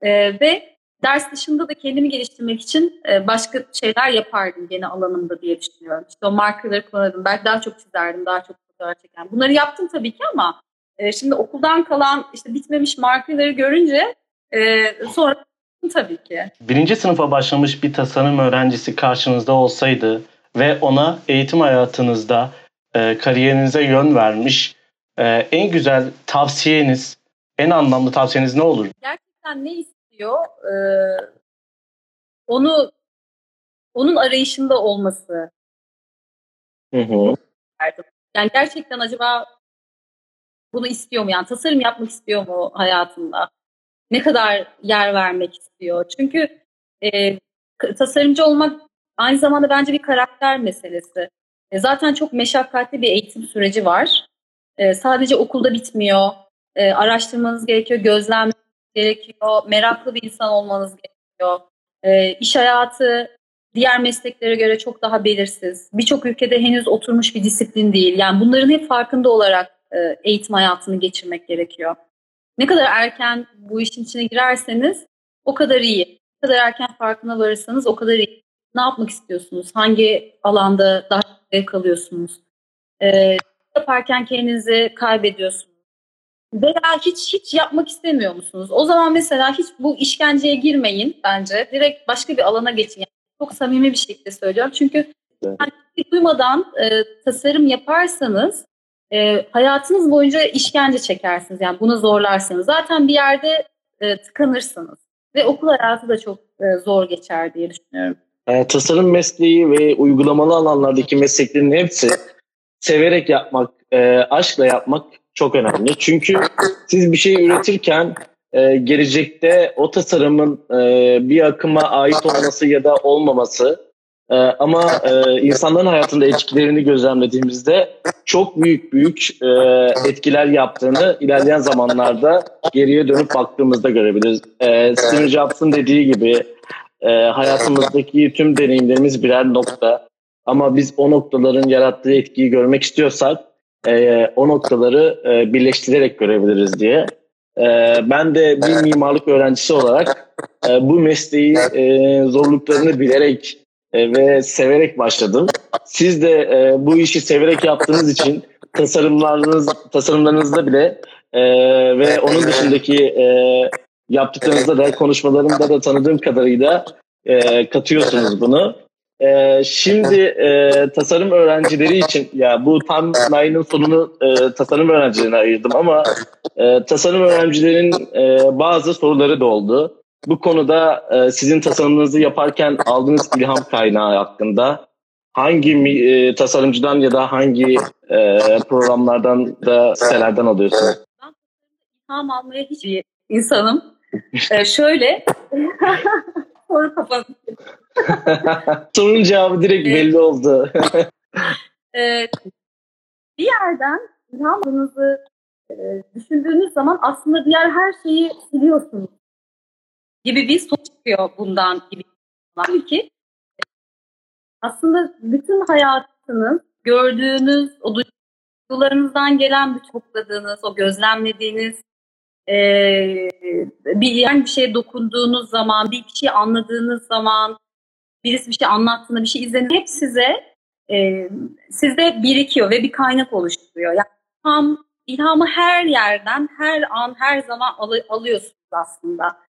Ee, ve ders dışında da kendimi geliştirmek için e, başka şeyler yapardım gene alanımda diye düşünüyorum. İşte o markaları kullanırdım. Belki daha çok çizerdim, daha çok fotoğraf çeken. Bunları yaptım tabii ki ama e, şimdi okuldan kalan işte bitmemiş markaları görünce e, sonra tabii ki. Birinci sınıfa başlamış bir tasarım öğrencisi karşınızda olsaydı ve ona eğitim hayatınızda e, kariyerinize yön vermiş e, en güzel tavsiyeniz, en anlamlı tavsiyeniz ne olur? Gerçekten ne istiyor? E, onu onun arayışında olması. Hı hı. Yani gerçekten acaba bunu istiyor mu? Yani tasarım yapmak istiyor mu hayatında? Ne kadar yer vermek istiyor? Çünkü e, tasarımcı olmak aynı zamanda bence bir karakter meselesi. E, zaten çok meşakkatli bir eğitim süreci var. E, sadece okulda bitmiyor. E, araştırmanız gerekiyor, gözlemlemeniz gerekiyor, meraklı bir insan olmanız gerekiyor. E, iş hayatı diğer mesleklere göre çok daha belirsiz. Birçok ülkede henüz oturmuş bir disiplin değil. Yani bunların hep farkında olarak e, eğitim hayatını geçirmek gerekiyor. Ne kadar erken bu işin içine girerseniz o kadar iyi. Ne kadar erken farkına varırsanız o kadar iyi. Ne yapmak istiyorsunuz? Hangi alanda daha zevk alıyorsunuz? E, yaparken kendinizi kaybediyorsunuz. Veya hiç hiç yapmak istemiyor musunuz? O zaman mesela hiç bu işkenceye girmeyin bence. Direkt başka bir alana geçin. Yani çok samimi bir şekilde söylüyorum. Çünkü evet. yani duymadan e, tasarım yaparsanız e, hayatınız boyunca işkence çekersiniz. Yani bunu zorlarsanız. Zaten bir yerde e, tıkanırsınız. Ve okul hayatı da çok e, zor geçer diye düşünüyorum. E, tasarım mesleği ve uygulamalı alanlardaki mesleklerin hepsi severek yapmak, e, aşkla yapmak çok önemli. Çünkü siz bir şey üretirken e, gelecekte o tasarımın e, bir akıma ait olması ya da olmaması e, ama e, insanların hayatında etkilerini gözlemlediğimizde çok büyük büyük e, etkiler yaptığını ilerleyen zamanlarda geriye dönüp baktığımızda görebiliriz. E, Steve Jobs'ın dediği gibi e, hayatımızdaki tüm deneyimlerimiz birer nokta. Ama biz o noktaların yarattığı etkiyi görmek istiyorsak e, o noktaları e, birleştirerek görebiliriz diye. E, ben de bir mimarlık öğrencisi olarak e, bu mesleği e, zorluklarını bilerek e, ve severek başladım. Siz de e, bu işi severek yaptığınız için tasarımlarınız tasarımlarınızda bile e, ve onun dışındaki e, yaptıklarınızda da konuşmalarımda da tanıdığım kadarıyla e, katıyorsunuz bunu. E, şimdi e, tasarım öğrencileri için ya bu tam time'ın sonunu e, tasarım öğrencilerine ayırdım ama e, tasarım öğrencilerin e, bazı soruları da oldu. Bu konuda e, sizin tasarımınızı yaparken aldığınız ilham kaynağı hakkında hangi e, tasarımcıdan ya da hangi e, programlardan da sitelerden alıyorsunuz? Ben ilham almaya hiç insanım. ee, şöyle soru kapattım. Sorunun cevabı direkt belli oldu. ee, bir yerden ilhamınızı e, düşündüğünüz zaman aslında diğer her şeyi siliyorsunuz gibi bir sonuç çıkıyor bundan gibi. Ki aslında bütün hayatınız gördüğünüz o duygularınızdan gelen bir topladığınız, o gözlemlediğiniz e, bir yani bir şeye dokunduğunuz zaman, bir şey anladığınız zaman, birisi bir şey anlattığında bir şey izlediğinde hep size e, sizde birikiyor ve bir kaynak oluşturuyor. Yani ilham, ilhamı her yerden, her an, her zaman al, alıyorsunuz aslında.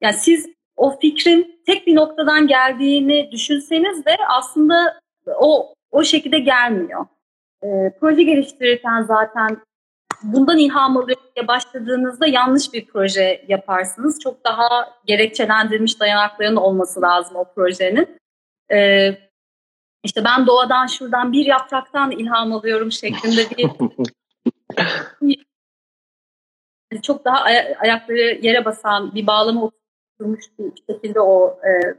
Yani siz o fikrin tek bir noktadan geldiğini düşünseniz de aslında o o şekilde gelmiyor. E, proje geliştirirken zaten bundan ilham alıyor başladığınızda yanlış bir proje yaparsınız. Çok daha gerekçelendirilmiş dayanakların olması lazım o projenin. Ee, işte ben doğadan şuradan bir yapraktan ilham alıyorum şeklinde bir çok daha ay- ayakları yere basan bir bağlama oturmuş bir şekilde o e,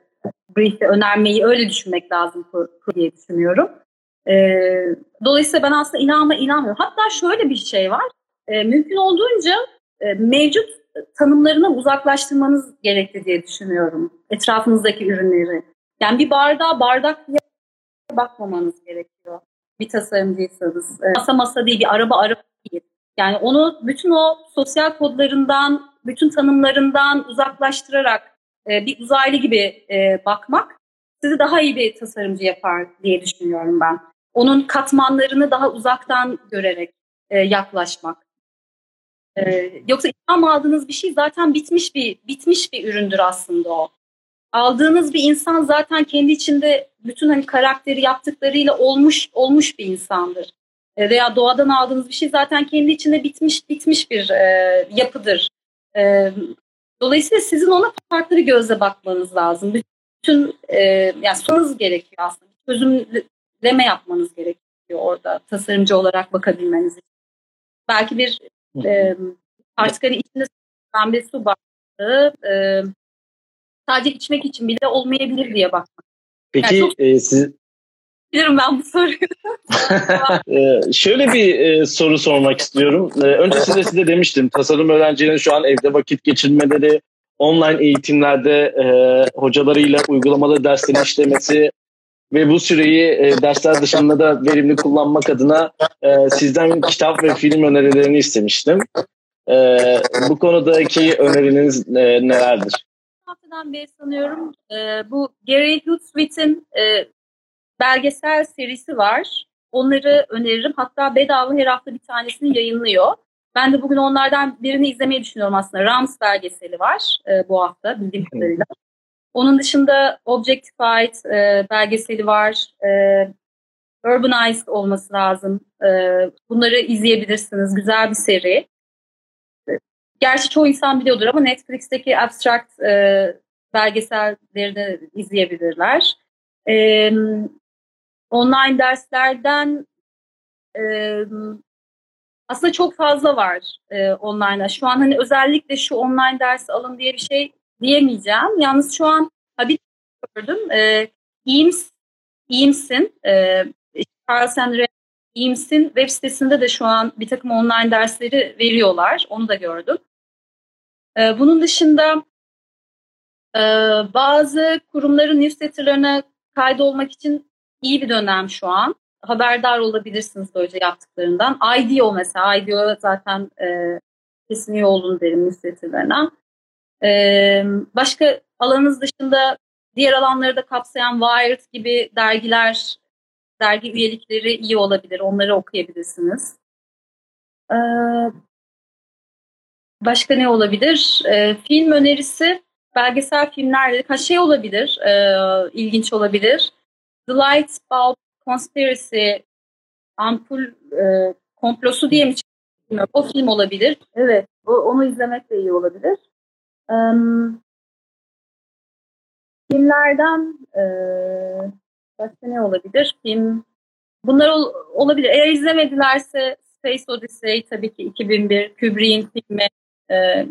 brief'i önermeyi öyle düşünmek lazım diye düşünüyorum. E, dolayısıyla ben aslında ilhama inanmıyorum. Hatta şöyle bir şey var. E, mümkün olduğunca e, mevcut tanımlarına uzaklaştırmanız gerekli diye düşünüyorum. Etrafınızdaki ürünleri. Yani bir bardağı bardak bakmamanız gerekiyor. Bir tasarımcıysanız. E, masa masa değil, bir araba araba değil. Yani onu bütün o sosyal kodlarından, bütün tanımlarından uzaklaştırarak e, bir uzaylı gibi e, bakmak sizi daha iyi bir tasarımcı yapar diye düşünüyorum ben. Onun katmanlarını daha uzaktan görerek e, yaklaşmak. E, yoksa ilham aldığınız bir şey zaten bitmiş bir bitmiş bir üründür aslında o. Aldığınız bir insan zaten kendi içinde bütün hani karakteri yaptıklarıyla olmuş olmuş bir insandır. E, veya doğadan aldığınız bir şey zaten kendi içinde bitmiş bitmiş bir e, yapıdır. E, dolayısıyla sizin ona farklı bir gözle bakmanız lazım. Bütün e, yani sorunuz gerekiyor aslında. Çözümleme yapmanız gerekiyor orada tasarımcı olarak bakabilmeniz için. Belki bir e, artık hani içinde bir su bardağı e, sadece içmek için bile olmayabilir diye bakmak. Peki yani çok... e, siz Bilirim ben bu soruyu. ee, şöyle bir e, soru sormak istiyorum. Ee, önce size size demiştim. Tasarım öğrencilerinin şu an evde vakit geçirmeleri, online eğitimlerde e, hocalarıyla uygulamalı dersleri işlemesi ve bu süreyi e, dersler dışında da verimli kullanmak adına e, sizden kitap ve film önerilerini istemiştim. E, bu konudaki öneriniz e, nelerdir? haftadan beri sanıyorum e, bu Gary Hoodswit'in e, belgesel serisi var. Onları öneririm. Hatta bedava her hafta bir tanesini yayınlıyor. Ben de bugün onlardan birini izlemeyi düşünüyorum aslında. Rams belgeseli var e, bu hafta bildiğim kadarıyla. Onun dışında Objectified e, belgeseli var. E, Urbanized olması lazım. E, bunları izleyebilirsiniz. Güzel bir seri. Gerçi çoğu insan biliyordur ama Netflix'teki Abstract e, belgeselleri de izleyebilirler. E, online derslerden e, aslında çok fazla var e, online'a. Şu an hani özellikle şu online ders alın diye bir şey diyemeyeceğim. Yalnız şu an ha bir gördüm. E, Eames, Eames'in e, Charles Henry Eames'in web sitesinde de şu an bir takım online dersleri veriyorlar. Onu da gördüm. E, bunun dışında e, bazı kurumların newsletterlarına kaydolmak için iyi bir dönem şu an. Haberdar olabilirsiniz böylece yaptıklarından. IDEO mesela, IDEO zaten e, kesin iyi olun derim newsletterlerine. E, başka alanınız dışında diğer alanları da kapsayan Wired gibi dergiler, dergi üyelikleri iyi olabilir. Onları okuyabilirsiniz. E, başka ne olabilir? E, film önerisi, belgesel filmlerle ha şey olabilir, e, ilginç olabilir. The Light Bulb Conspiracy ampul e, komplosu diye mi çıkıyor? O film olabilir. Evet. O, onu izlemek de iyi olabilir. Um, filmlerden e, başka ne olabilir? Film Bunlar ol, olabilir. Eğer izlemedilerse Space Odyssey tabii ki 2001 Kubrick'in filmi e,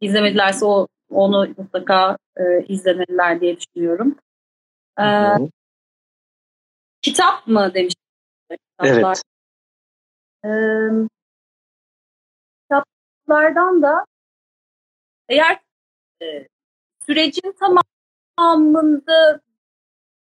izlemedilerse o onu mutlaka e, izlemeliler diye düşünüyorum. E, kitap mı demiş? Evet. Ee, kitaplardan da eğer e, sürecin tamamında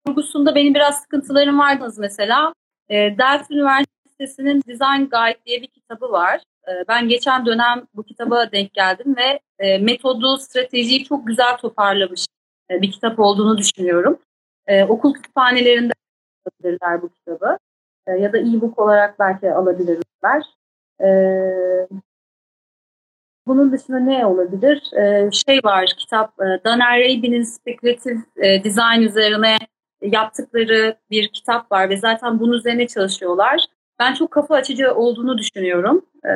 kurgusunda benim biraz sıkıntılarım vardı mesela. E, Delft Üniversitesi'nin Design Guide diye bir kitabı var. E, ben geçen dönem bu kitaba denk geldim ve e, metodu, stratejiyi çok güzel toparlamış e, bir kitap olduğunu düşünüyorum. E, okul kütüphanelerinde alabilirler bu kitabı. E, ya da e-book olarak belki alabilirler. E, bunun dışında ne olabilir? E, şey var kitap e, Dan Arabi'nin spekülatif e, dizayn üzerine yaptıkları bir kitap var ve zaten bunun üzerine çalışıyorlar. Ben çok kafa açıcı olduğunu düşünüyorum e,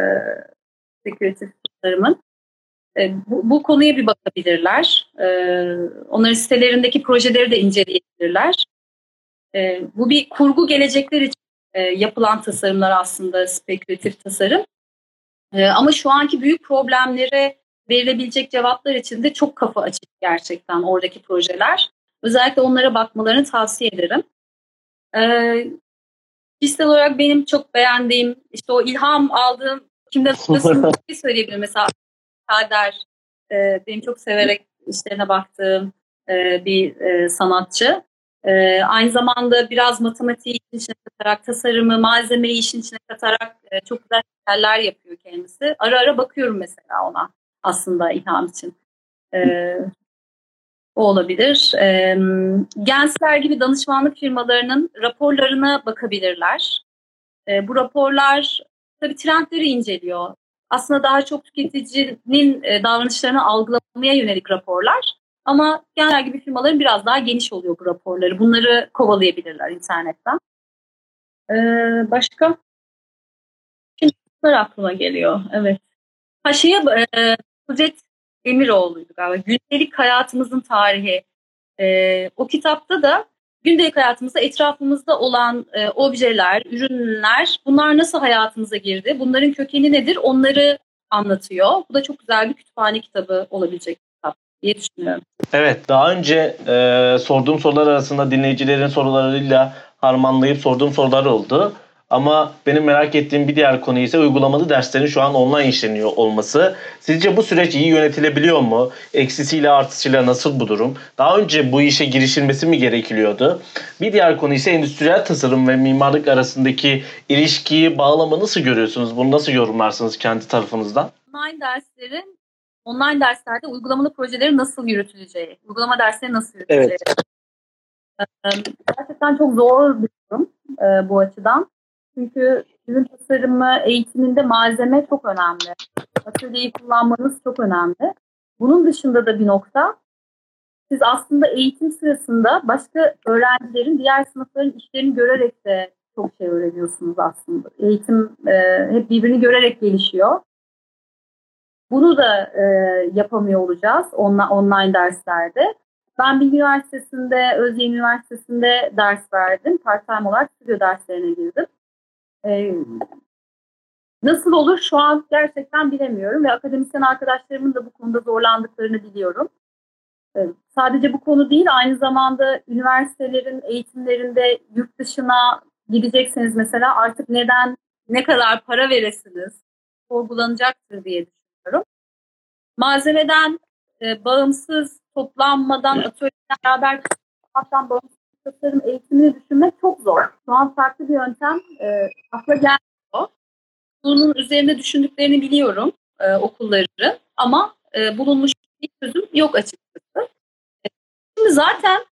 spekülatif tasarımın. E, bu, bu konuya bir bakabilirler. E, onların sitelerindeki projeleri de inceleyebilirler. E, bu bir kurgu gelecekler için e, yapılan tasarımlar aslında spekülatif tasarım. E, ama şu anki büyük problemlere verilebilecek cevaplar için de çok kafa açık gerçekten oradaki projeler. Özellikle onlara bakmalarını tavsiye ederim. E, kişisel olarak benim çok beğendiğim, işte o ilham aldığım, kimden nasıl bir şey söyleyebilirim. Mesela Kader, e, benim çok severek işlerine baktığım e, bir e, sanatçı. E, aynı zamanda biraz matematiği işin içine katarak, tasarımı, malzemeyi işin içine katarak e, çok güzel şeyler yapıyor kendisi. Ara ara bakıyorum mesela ona aslında ilham için. E, o olabilir. E, Gensler gibi danışmanlık firmalarının raporlarına bakabilirler. E, bu raporlar tabii trendleri inceliyor. Aslında daha çok tüketicinin e, davranışlarını algılamaya yönelik raporlar. Ama genel gibi firmaların biraz daha geniş oluyor bu raporları. Bunları kovalayabilirler internetten. Ee, başka? Kimler aklıma geliyor? Evet. Ha şeye, e, Kudret galiba. Gündelik hayatımızın tarihi. E, o kitapta da gündelik hayatımızda etrafımızda olan e, objeler, ürünler bunlar nasıl hayatımıza girdi? Bunların kökeni nedir? Onları anlatıyor. Bu da çok güzel bir kütüphane kitabı olabilecek diye düşünüyorum. Evet daha önce e, sorduğum sorular arasında dinleyicilerin sorularıyla harmanlayıp sorduğum sorular oldu. Ama benim merak ettiğim bir diğer konu ise uygulamalı derslerin şu an online işleniyor olması. Sizce bu süreç iyi yönetilebiliyor mu? Eksisiyle artısıyla nasıl bu durum? Daha önce bu işe girişilmesi mi gerekiliyordu? Bir diğer konu ise endüstriyel tasarım ve mimarlık arasındaki ilişkiyi, bağlamı nasıl görüyorsunuz? Bunu nasıl yorumlarsınız kendi tarafınızdan? Online derslerin online derslerde uygulamalı projeleri nasıl yürütüleceği, uygulama dersleri nasıl yürütüleceği. Evet. Gerçekten çok zor bir durum bu açıdan. Çünkü ürün tasarımı eğitiminde malzeme çok önemli. Atölyeyi kullanmanız çok önemli. Bunun dışında da bir nokta, siz aslında eğitim sırasında başka öğrencilerin diğer sınıfların işlerini görerek de çok şey öğreniyorsunuz aslında. Eğitim e, hep birbirini görerek gelişiyor. Bunu da e, yapamıyor olacağız online, online derslerde. Ben Bilgi Üniversitesi'nde, Özyeğin Üniversitesi'nde ders verdim. Part-time olarak stüdyo derslerine girdim. Ee, nasıl olur şu an gerçekten bilemiyorum ve akademisyen arkadaşlarımın da bu konuda zorlandıklarını biliyorum. Ee, sadece bu konu değil aynı zamanda üniversitelerin eğitimlerinde yurt dışına gidecekseniz mesela artık neden ne kadar para veresiniz sorgulanacaktır diye düşünüyorum. Malzemeden e, bağımsız toplanmadan atölyeler beraber hatta bağımsız tasarım eğitimini düşünmek çok zor. Şu an farklı bir yöntem e, akla gelmiyor. Bunun üzerine düşündüklerini biliyorum e, okulların ama e, bulunmuş bir çözüm yok açıkçası. E, şimdi zaten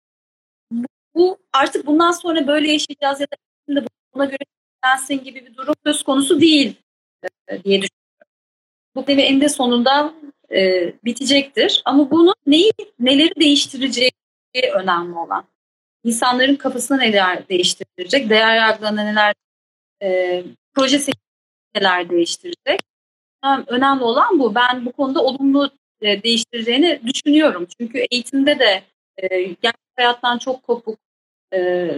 bu artık bundan sonra böyle yaşayacağız ya da buna göre densin gibi bir durum söz konusu değil e, diye düşünüyorum. Bu deve eninde sonunda e, bitecektir. Ama bunu neyi neleri değiştireceği önemli olan insanların kafasına neler değiştirecek, değer yargılarına neler, e, proje neler değiştirecek. Önemli olan bu. Ben bu konuda olumlu e, değiştireceğini düşünüyorum. Çünkü eğitimde de e, gerçek hayattan çok kopuk e,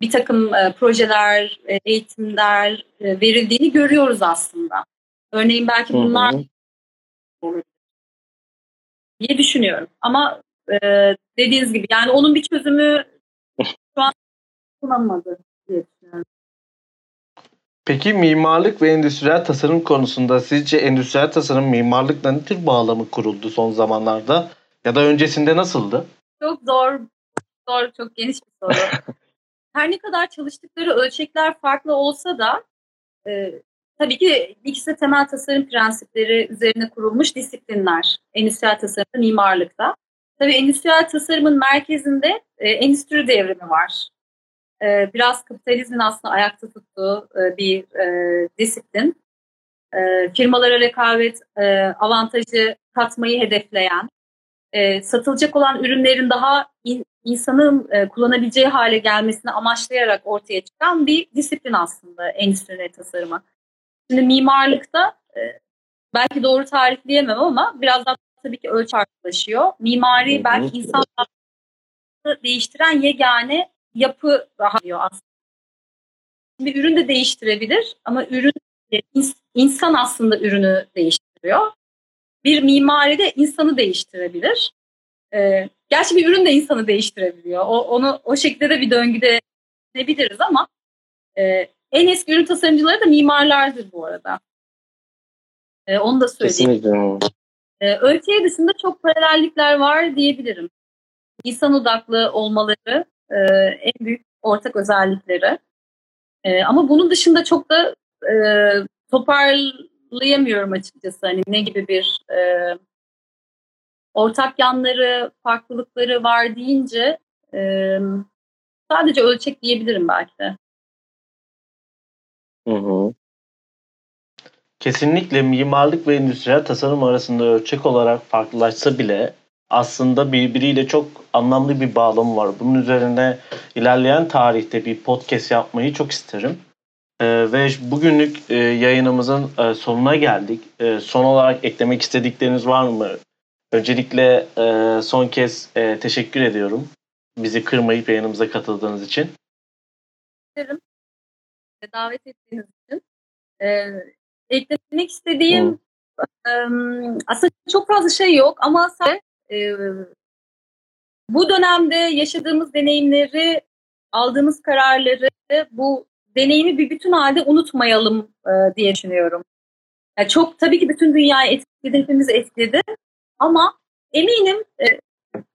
bir takım e, projeler, e, eğitimler e, verildiğini görüyoruz aslında. Örneğin belki bunlar olur diye düşünüyorum. Ama e, dediğiniz gibi yani onun bir çözümü şu an kullanmadı diye düşünüyorum. Peki mimarlık ve endüstriyel tasarım konusunda sizce endüstriyel tasarım mimarlıkla ne tür bağlamı kuruldu son zamanlarda? Ya da öncesinde nasıldı? Çok zor, zor çok geniş bir soru. Her ne kadar çalıştıkları ölçekler farklı olsa da e, tabii ki ikisi temel tasarım prensipleri üzerine kurulmuş disiplinler. Endüstriyel tasarımda, mimarlıkta. Tabii endüstriyel tasarımın merkezinde e, endüstri devrimi var. E, biraz kapitalizmin aslında ayakta tuttuğu e, bir e, disiplin. E, firmalara rekabet e, avantajı katmayı hedefleyen, e, satılacak olan ürünlerin daha in, insanın e, kullanabileceği hale gelmesini amaçlayarak ortaya çıkan bir disiplin aslında endüstri tasarımı. Şimdi mimarlıkta e, belki doğru tarifleyemem ama biraz daha tabii ki ölçü farklılaşıyor. Mimari Hı-hı. belki insan değiştiren yegane yapı rahatlıyor aslında. Şimdi ürün de değiştirebilir ama ürün insan aslında ürünü değiştiriyor. Bir mimari de insanı değiştirebilir. Ee, gerçi bir ürün de insanı değiştirebiliyor. O, onu o şekilde de bir döngüde ne biliriz ama e, en eski ürün tasarımcıları da mimarlardır bu arada. E, onu da söyleyeyim. Kesinlikle. E, ölçeği dışında çok paralellikler var diyebilirim. İnsan odaklı olmaları e, en büyük ortak özellikleri. E, ama bunun dışında çok da e, toparlayamıyorum açıkçası. Hani ne gibi bir e, ortak yanları, farklılıkları var deyince e, sadece ölçek diyebilirim belki de. Hı hı. Kesinlikle mimarlık ve endüstriyel tasarım arasında ölçek olarak farklılaşsa bile aslında birbiriyle çok anlamlı bir bağlamı var. Bunun üzerine ilerleyen tarihte bir podcast yapmayı çok isterim. Ee, ve bugünlük e, yayınımızın e, sonuna geldik. E, son olarak eklemek istedikleriniz var mı? Öncelikle e, son kez e, teşekkür ediyorum. Bizi kırmayıp yayınımıza katıldığınız için. Ederim. Davet ettiğiniz için. E, eklemek istediğim e, aslında çok fazla şey yok ama sadece e, bu dönemde yaşadığımız deneyimleri, aldığımız kararları, bu deneyimi bir bütün halde unutmayalım e, diye düşünüyorum. Yani çok tabii ki bütün dünyayı etkiledi, hepimizi etkiledi. Ama eminim e,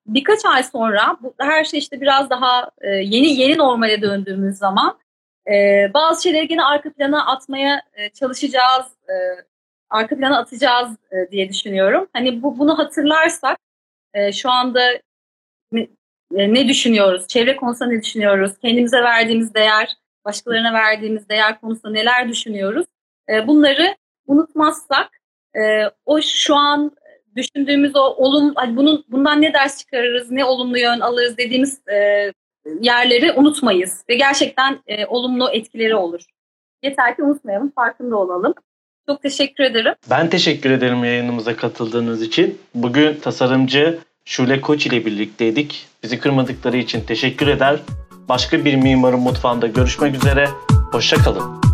birkaç ay sonra bu her şey işte biraz daha e, yeni yeni normale döndüğümüz zaman e, bazı şeyleri yine arka plana atmaya e, çalışacağız, e, arka plana atacağız e, diye düşünüyorum. Hani bu bunu hatırlarsak e, şu anda e, ne düşünüyoruz, çevre konusunda ne düşünüyoruz, kendimize verdiğimiz değer, başkalarına verdiğimiz değer konusunda neler düşünüyoruz, e, bunları unutmazsak e, o şu an düşündüğümüz o olum, hani bunun bundan ne ders çıkarırız, ne olumlu yön alırız dediğimiz e, yerleri unutmayız ve gerçekten e, olumlu etkileri olur. Yeter ki unutmayalım, farkında olalım. Çok teşekkür ederim. Ben teşekkür ederim yayınımıza katıldığınız için. Bugün tasarımcı Şule Koç ile birlikteydik. Bizi kırmadıkları için teşekkür eder. Başka bir mimarın mutfağında görüşmek üzere. Hoşçakalın.